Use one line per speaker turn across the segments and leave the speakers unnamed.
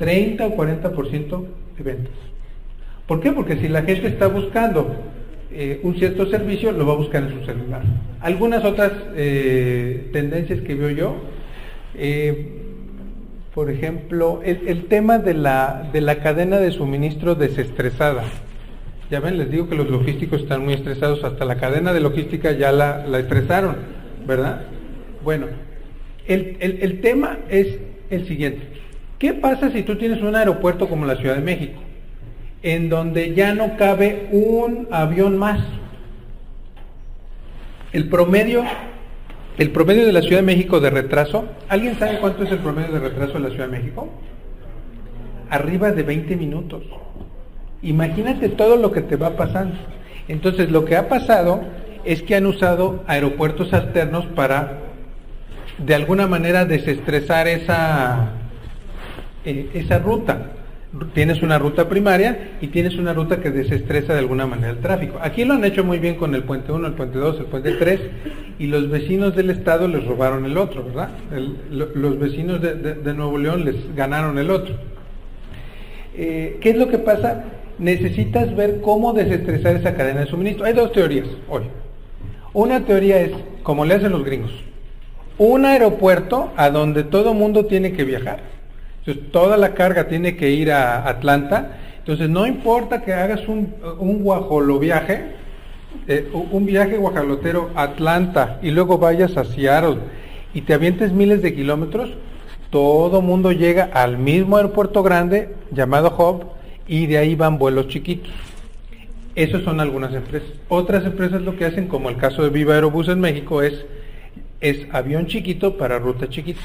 30 o 40% de ventas. ¿Por qué? Porque si la gente está buscando eh, un cierto servicio, lo va a buscar en su celular. Algunas otras eh, tendencias que veo yo, eh, por ejemplo, el, tema de la, de la cadena de suministro desestresada. Ya ven, les digo que los logísticos están muy estresados, hasta la cadena de logística ya la, la estresaron, ¿verdad? Bueno, el, el tema es el siguiente. ¿Qué pasa si tú tienes un aeropuerto como la Ciudad de México? en donde ya no cabe un avión más. El promedio, el promedio de la Ciudad de México de retraso, ¿alguien sabe cuánto es el promedio de retraso de la Ciudad de México? Arriba de 20 minutos. Imagínate todo lo que te va pasando. Entonces, lo que ha pasado es que han usado aeropuertos alternos para, de alguna manera, desestresar esa, eh, esa ruta tienes una ruta primaria y tienes una ruta que desestresa de alguna manera el tráfico. Aquí lo han hecho muy bien con el puente 1, el puente 2, el puente 3 y los vecinos del estado les robaron el otro, ¿verdad? los vecinos de, Nuevo León les ganaron el otro. Eh, ¿Qué es lo que pasa? Necesitas ver cómo desestresar esa cadena de suministro. Hay dos teorías hoy. Una teoría es, como le hacen los gringos, un aeropuerto a donde todo mundo tiene que viajar entonces, toda la carga tiene que ir a Atlanta. Entonces, no importa que hagas un, un guajolo viaje, eh, un viaje guajalotero a Atlanta y luego vayas a Seattle y te avientes miles de kilómetros, todo mundo llega al mismo aeropuerto grande llamado Hub y de ahí van vuelos chiquitos. Esas son algunas empresas. Otras empresas lo que hacen, como el caso de Viva Aerobús en México, es, es avión chiquito para ruta chiquita.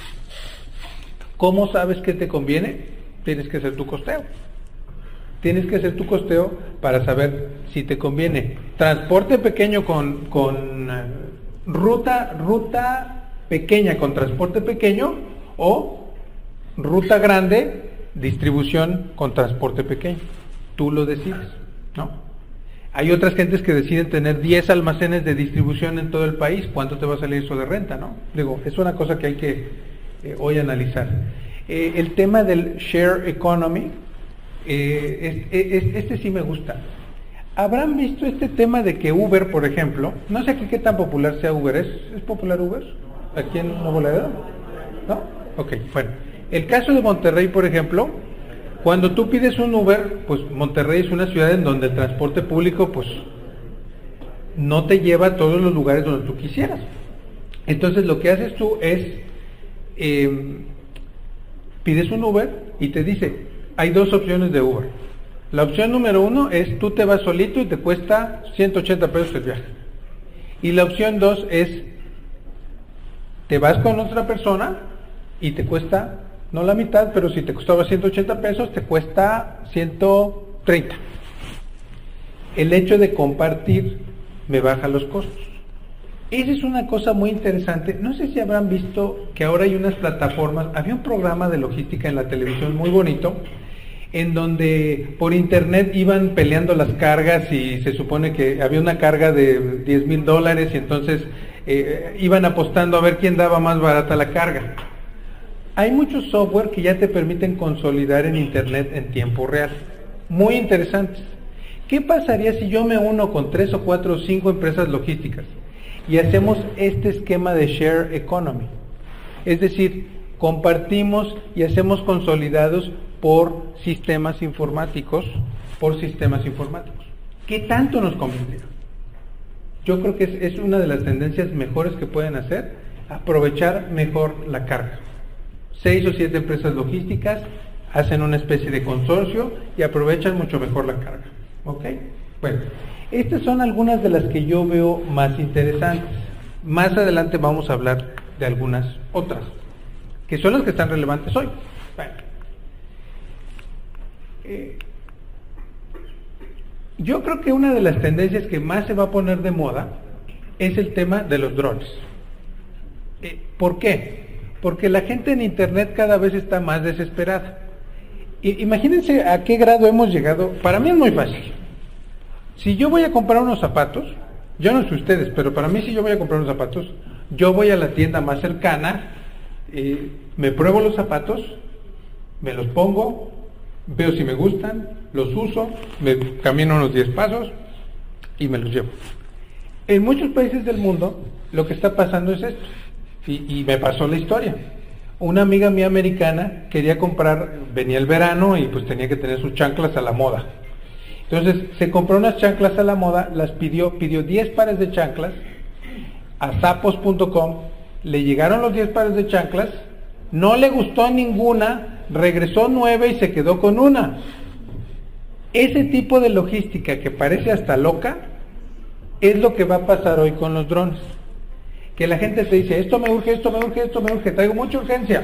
¿Cómo sabes que te conviene? Tienes que hacer tu costeo. Tienes que hacer tu costeo para saber si te conviene. Transporte pequeño con, con eh, ruta, ruta pequeña con transporte pequeño o ruta grande, distribución con transporte pequeño. Tú lo decides, ¿no? Hay otras gentes que deciden tener 10 almacenes de distribución en todo el país. ¿Cuánto te va a salir eso de renta, no? Digo, es una cosa que hay que eh, hoy analizar. Eh, el tema del share economy, eh, este sí me gusta. ¿Habrán visto este tema de que Uber, por ejemplo, no sé aquí qué tan popular sea Uber, ¿es, ¿es popular Uber aquí en Nuevo Laredo? ¿No? Ok, bueno. El caso de Monterrey, por ejemplo, cuando tú pides un Uber, pues Monterrey es una ciudad en donde el transporte público, pues, no te lleva a todos los lugares donde tú quisieras. Entonces lo que haces tú es eh, pides un Uber y te dice, hay dos opciones de Uber. La opción número uno es tú te vas solito y te cuesta 180 pesos el viaje. Y la opción dos es, te vas con otra persona y te cuesta, no la mitad, pero si te costaba 180 pesos, te cuesta 130. El hecho de compartir me baja los costos. Esa es una cosa muy interesante. No sé si habrán visto que ahora hay unas plataformas. Había un programa de logística en la televisión muy bonito, en donde por internet iban peleando las cargas y se supone que había una carga de 10 mil dólares y entonces eh, iban apostando a ver quién daba más barata la carga. Hay muchos software que ya te permiten consolidar en internet en tiempo real. Muy interesantes. ¿Qué pasaría si yo me uno con tres o cuatro o cinco empresas logísticas? Y hacemos este esquema de share economy. Es decir, compartimos y hacemos consolidados por sistemas informáticos, por sistemas informáticos. ¿Qué tanto nos conviene? Yo creo que es, es, una de las tendencias mejores que pueden hacer, aprovechar mejor la carga. Seis o siete empresas logísticas hacen una especie de consorcio y aprovechan mucho mejor la carga. ¿Ok? Bueno, estas son algunas de las que yo veo más interesantes. Más adelante vamos a hablar de algunas otras, que son las que están relevantes hoy. Eh, yo creo que una de las tendencias que más se va a poner de moda es el tema de los drones. Eh, ¿Por qué? Porque la gente en Internet cada vez está más desesperada. imagínense a qué grado hemos llegado. Para mí es muy fácil. Si yo voy a comprar unos zapatos, yo no sé ustedes, pero para mí si yo voy a comprar unos zapatos, yo voy a la tienda más cercana, eh, me pruebo los zapatos me los pongo, veo si me gustan, los uso, me camino unos 10 pasos y me los llevo. En muchos países del mundo lo que está pasando es esto. Y, y, me pasó la historia. Una amiga mía americana quería comprar, venía el verano y pues tenía que tener sus chanclas a la moda. Entonces se compró unas chanclas a la moda, las pidió, pidió 10 pares de chanclas a zapos.com, le llegaron los 10 pares de chanclas, no le gustó ninguna, regresó nueve y se quedó con una. Ese tipo de logística que parece hasta loca es lo que va a pasar hoy con los drones. Que la gente te dice, esto me urge, esto me urge, esto me urge, traigo mucha urgencia.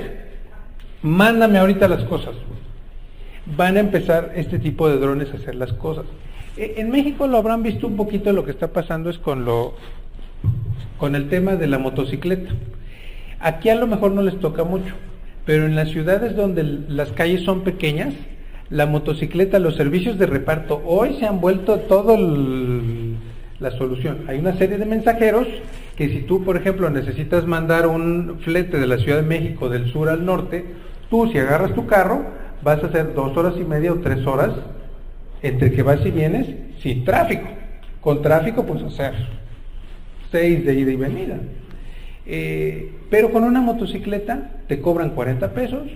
Mándame ahorita las cosas. Van a empezar este tipo de drones a hacer las cosas. E, en México lo habrán visto un poquito, lo que está pasando es con lo con el tema de la motocicleta. Aquí a lo mejor no les toca mucho, pero en las ciudades donde las calles son pequeñas, la motocicleta, los servicios de reparto, hoy se han vuelto todo la solución. Hay una serie de mensajeros que si tú, por ejemplo, necesitas mandar un flete de la Ciudad de México del sur al norte, tú si agarras tu carro, vas a hacer dos horas y media o tres horas entre que vas y vienes sin tráfico. Con tráfico, pues hacer seis de ida y venida. Eh, pero con una motocicleta te cobran 40 pesos.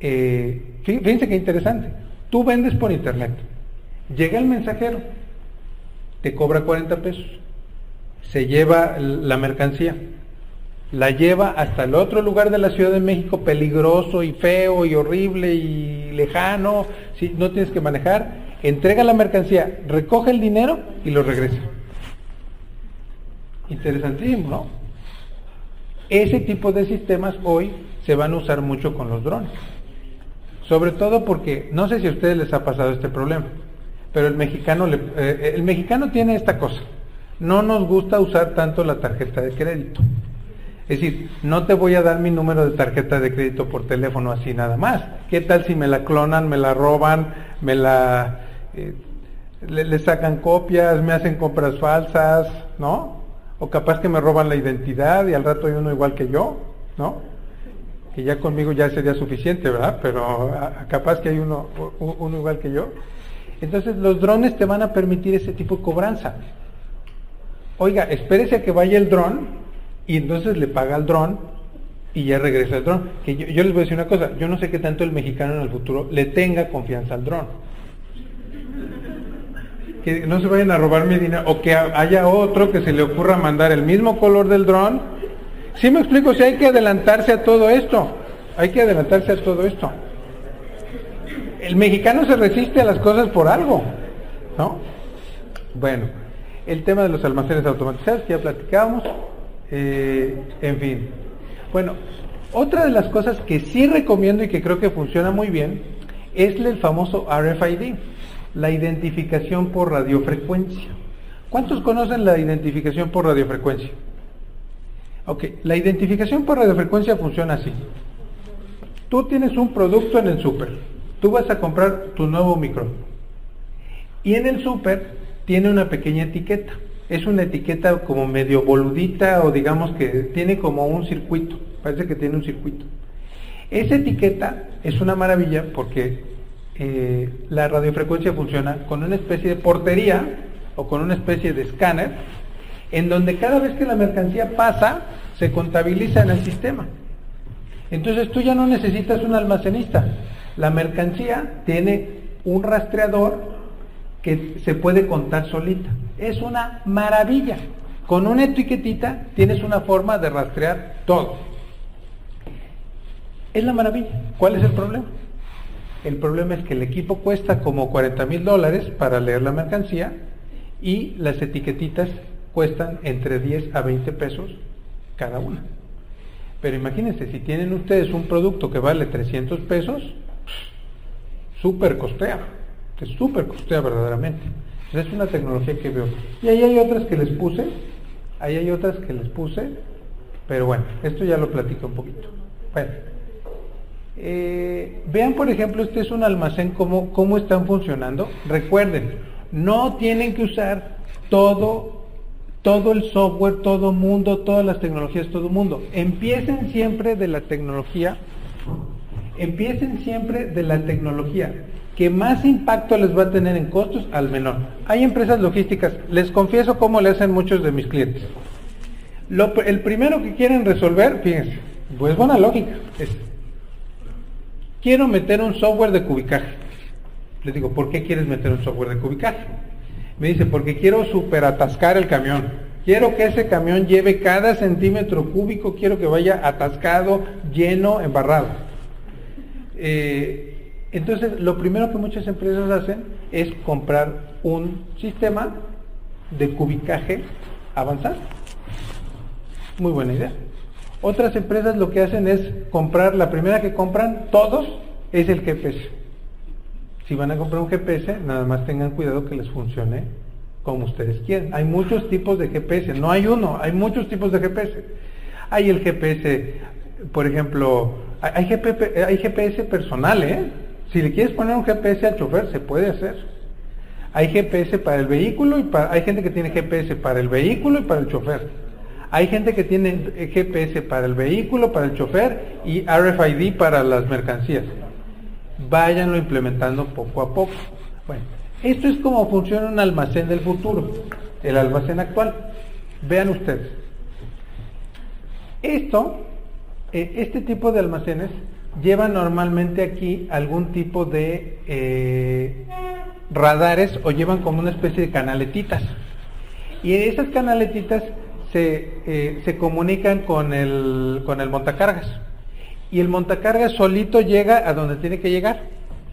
Eh, fíjense qué interesante. Tú vendes por internet. Llega el mensajero, te cobra 40 pesos. Se lleva la mercancía. La lleva hasta el otro lugar de la Ciudad de México, peligroso y feo y horrible y lejano. No tienes que manejar. Entrega la mercancía, recoge el dinero y lo regresa. Interesantísimo, ¿no? Ese tipo de sistemas hoy se van a usar mucho con los drones. Sobre todo porque, no sé si a ustedes les ha pasado este problema, pero el mexicano, eh, el mexicano tiene esta cosa. No nos gusta usar tanto la tarjeta de crédito. Es decir, no te voy a dar mi número de tarjeta de crédito por teléfono así nada más. ¿Qué tal si me la clonan, me la roban, me la... Eh, le, sacan copias, me hacen compras falsas, ¿no? o capaz que me roban la identidad y al rato hay uno igual que yo, ¿no? Que ya conmigo ya sería suficiente, ¿verdad? Pero capaz que hay uno, uno igual que yo. Entonces los drones te van a permitir ese tipo de cobranza. Oiga, espérese a que vaya el dron y entonces le paga al dron y ya regresa el dron. Que yo, les voy a decir una cosa, yo no sé qué tanto el mexicano en el futuro le tenga confianza al dron que no se vayan a robar mi dinero o que haya otro que se le ocurra mandar el mismo color del dron. Sí me explico, si hay que adelantarse a todo esto, hay que adelantarse a todo esto. El mexicano se resiste a las cosas por algo, ¿no? Bueno, el tema de los almacenes automatizados ya platicábamos, eh, en fin. Bueno, otra de las cosas que sí recomiendo y que creo que funciona muy bien es el famoso RFID la identificación por radiofrecuencia. ¿Cuántos conocen la identificación por radiofrecuencia? Ok, la identificación por radiofrecuencia funciona así. Tú tienes un producto en el súper, tú vas a comprar tu nuevo micrófono. Y en el súper tiene una pequeña etiqueta. Es una etiqueta como medio boludita o digamos que tiene como un circuito. Parece que tiene un circuito. Esa etiqueta es una maravilla porque eh, la radiofrecuencia funciona con una especie de portería o con una especie de escáner en donde cada vez que la mercancía pasa se contabiliza en el sistema. Entonces tú ya no necesitas un almacenista. La mercancía tiene un rastreador que se puede contar solita. Es una maravilla. Con una etiquetita tienes una forma de rastrear todo. Es la maravilla. ¿Cuál es el problema? El problema es que el equipo cuesta como 40 mil dólares para leer la mercancía y las etiquetitas cuestan entre 10 a 20 pesos cada una. Pero imagínense, si tienen ustedes un producto que vale 300 pesos, súper costea, súper costea verdaderamente. Es una tecnología que veo. Y ahí hay otras que les puse, ahí hay otras que les puse, pero bueno, esto ya lo platico un poquito. Bueno. Eh, vean, por ejemplo, este es un almacén, cómo, cómo están funcionando. Recuerden, no tienen que usar todo, todo el software, todo mundo, todas las tecnologías, todo mundo. Empiecen siempre de la tecnología Empiecen siempre de la tecnología que más impacto les va a tener en costos al menor. Hay empresas logísticas, les confieso cómo le hacen muchos de mis clientes. el primero que quieren resolver, fíjense, pues buena lógica, es, quiero meter un software de cubicaje. Les digo, ¿por qué quieres meter un software de cubicaje? Me dice, porque quiero superatascar el camión. Quiero que ese camión lleve cada centímetro cúbico, quiero que vaya atascado, lleno, embarrado. Eh, entonces, lo primero que muchas empresas hacen es comprar un sistema de cubicaje avanzado. Muy buena idea. Otras empresas lo que hacen es comprar, la primera que compran todos es el GPS. Si van a comprar un GPS, nada más tengan cuidado que les funcione como ustedes quieren. Hay muchos tipos de GPS, no hay uno, hay muchos tipos de GPS. Hay el GPS, por ejemplo, hay GPS, personal, ¿eh? Si le quieres poner un GPS al chofer, se puede hacer. Hay GPS para el vehículo y para, hay gente que tiene GPS para el vehículo y para el chofer. Hay gente que tiene GPS para el vehículo, para el chofer y RFID para las mercancías. Váyanlo implementando poco a poco. Bueno, esto es como funciona un almacén del futuro, el almacén actual. Vean ustedes. Esto, eh, este tipo de almacenes lleva normalmente aquí algún tipo de eh, radares o llevan como una especie de canaletitas. Y esas canaletitas se, eh, se comunican con el, con el montacargas. Y el montacargas solito llega a donde tiene que llegar.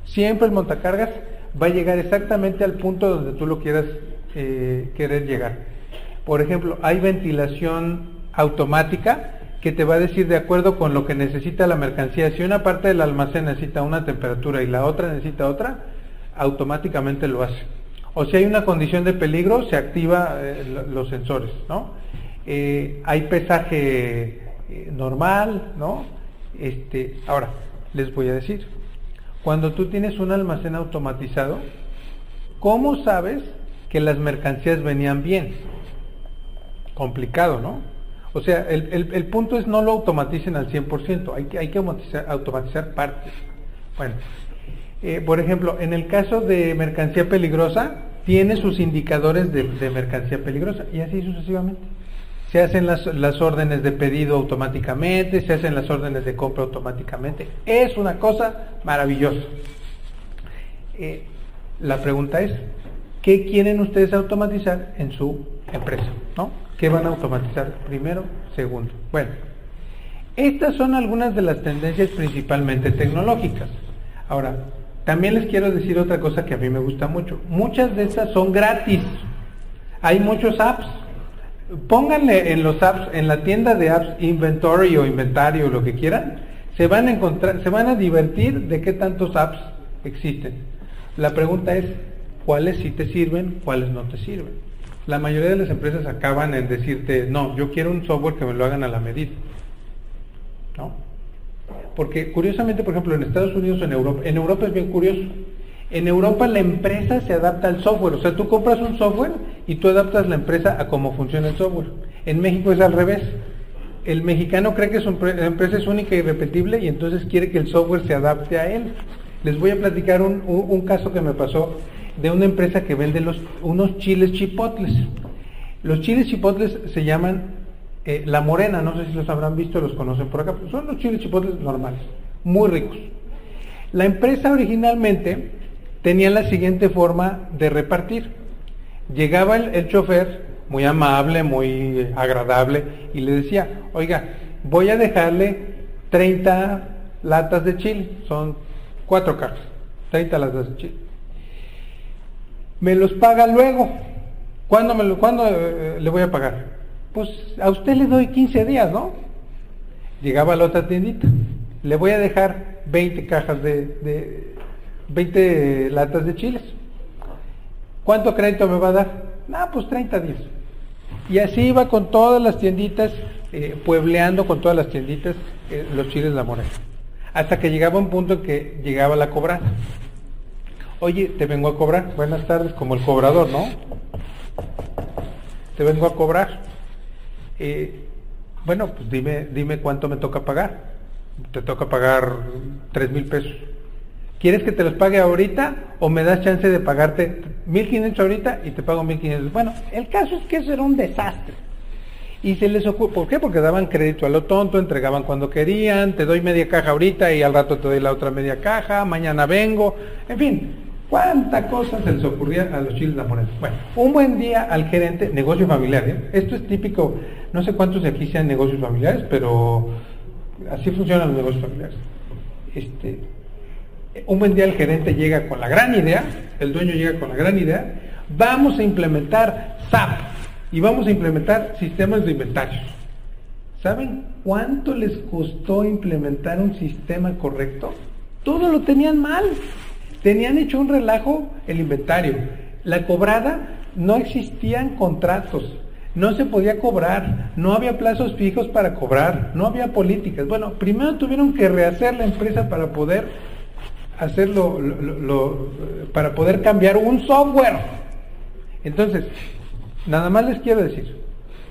Siempre el montacargas va a llegar exactamente al punto donde tú lo quieras eh, querer llegar. Por ejemplo, hay ventilación automática que te va a decir de acuerdo con lo que necesita la mercancía. Si una parte del almacén necesita una temperatura y la otra necesita otra, automáticamente lo hace. O si hay una condición de peligro, se activa eh, los sensores, ¿no? Eh, hay pesaje normal, ¿no? Este, ahora, les voy a decir, cuando tú tienes un almacén automatizado, ¿cómo sabes que las mercancías venían bien? Complicado, ¿no? O sea, el, punto es no lo automaticen al 100%, hay que, hay que automatizar, partes. Bueno, eh, por ejemplo, en el caso de mercancía peligrosa, tiene sus indicadores de mercancía peligrosa y así sucesivamente se hacen las, las, órdenes de pedido automáticamente, se hacen las órdenes de compra automáticamente. Es una cosa maravillosa. Eh, la pregunta es, ¿qué quieren ustedes automatizar en su empresa? ¿no? ¿Qué van a automatizar primero, segundo? Bueno, estas son algunas de las tendencias principalmente tecnológicas. Ahora, también les quiero decir otra cosa que a mí me gusta mucho. Muchas de estas son gratis. Hay muchos apps pónganle en los apps, en la tienda de apps, inventory o inventario, lo que quieran, se van a encontrar, se van a divertir de qué tantos apps existen. La pregunta es, ¿cuáles sí te sirven, cuáles no te sirven? La mayoría de las empresas acaban en decirte, no, yo quiero un software que me lo hagan a la medida. ¿No? Porque curiosamente, por ejemplo, en Estados Unidos en Europa, en Europa es bien curioso. En Europa la empresa se adapta al software, o sea, tú compras un software y tú adaptas la empresa a cómo funciona el software. En México es al revés. El mexicano cree que su empresa es única y repetible y entonces quiere que el software se adapte a él. Les voy a platicar un, caso que me pasó de una empresa que vende unos chiles chipotles. Los chiles chipotles se llaman eh, La Morena, no sé si los habrán visto, los conocen por acá, son los chiles chipotles normales, muy ricos. La empresa originalmente tenía la siguiente forma de repartir. Llegaba el, chofer, muy amable, muy agradable, y le decía, oiga, voy a dejarle 30 latas de chile, son cuatro cajas, 30 latas de chile. Me los paga luego. ¿Cuándo, ¿cuándo eh, le voy a pagar? Pues a usted le doy 15 días, ¿no? Llegaba a la otra tiendita. Le voy a dejar 20 cajas de, 20 latas de chiles. ¿Cuánto crédito me va a dar? Ah, pues 30 días. Y así iba con todas las tienditas, eh, puebleando con todas las tienditas eh, los chiles La Morena. Hasta que llegaba un punto en que llegaba la cobrada. Oye, te vengo a cobrar. Buenas tardes, como el cobrador, ¿no? Te vengo a cobrar. Eh, bueno, pues dime, dime cuánto me toca pagar. te toca pagar tres mil pesos. ¿Quieres que te los pague ahorita o me das chance de pagarte 1500 ahorita y te pago 1500? Bueno, el caso es que eso era un desastre. Y se les ocurre, ¿por qué? Porque daban crédito a lo tonto, entregaban cuando querían, te doy media caja ahorita y al rato te doy la otra media caja, mañana vengo, en fin, cuánta cosa se les ocurría a los chiles moneda. Bueno, un buen día al gerente, negocio familiar, ¿eh? esto es típico, no sé cuántos de aquí sean negocios familiares, pero así funcionan los negocios familiares. Este, un buen día el gerente llega con la gran idea, el dueño llega con la gran idea, vamos a implementar SAP y vamos a implementar sistemas de inventarios. ¿Saben cuánto les costó implementar un sistema correcto? Todo lo tenían mal. Tenían hecho un relajo el inventario. La cobrada no existían contratos. No se podía cobrar, no había plazos fijos para cobrar, no había políticas. Bueno, primero tuvieron que rehacer la empresa para poder hacerlo, para poder cambiar un software. Entonces, nada más les quiero decir,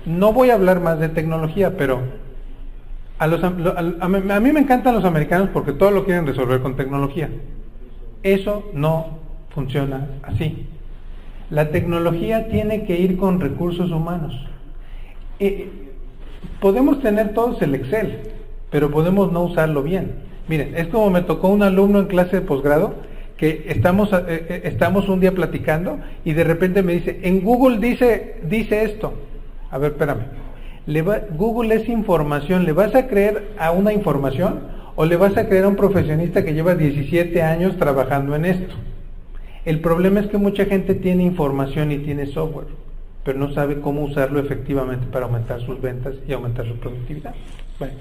no voy a hablar más de tecnología, pero a, mí me encantan los americanos porque todo lo quieren resolver con tecnología. Eso no funciona así. La tecnología tiene que ir con recursos humanos. Eh, podemos tener todos el Excel, pero podemos no usarlo bien. Miren, es como me tocó un alumno en clase de posgrado que estamos, eh, eh, estamos un día platicando y de repente me dice, en Google dice, dice esto. A ver, espérame. Le Google es información, ¿le vas a creer a una información o le vas a creer a un profesionista que lleva 17 años trabajando en esto? El problema es que mucha gente tiene información y tiene software, pero no sabe cómo usarlo efectivamente para aumentar sus ventas y aumentar su productividad. Bueno.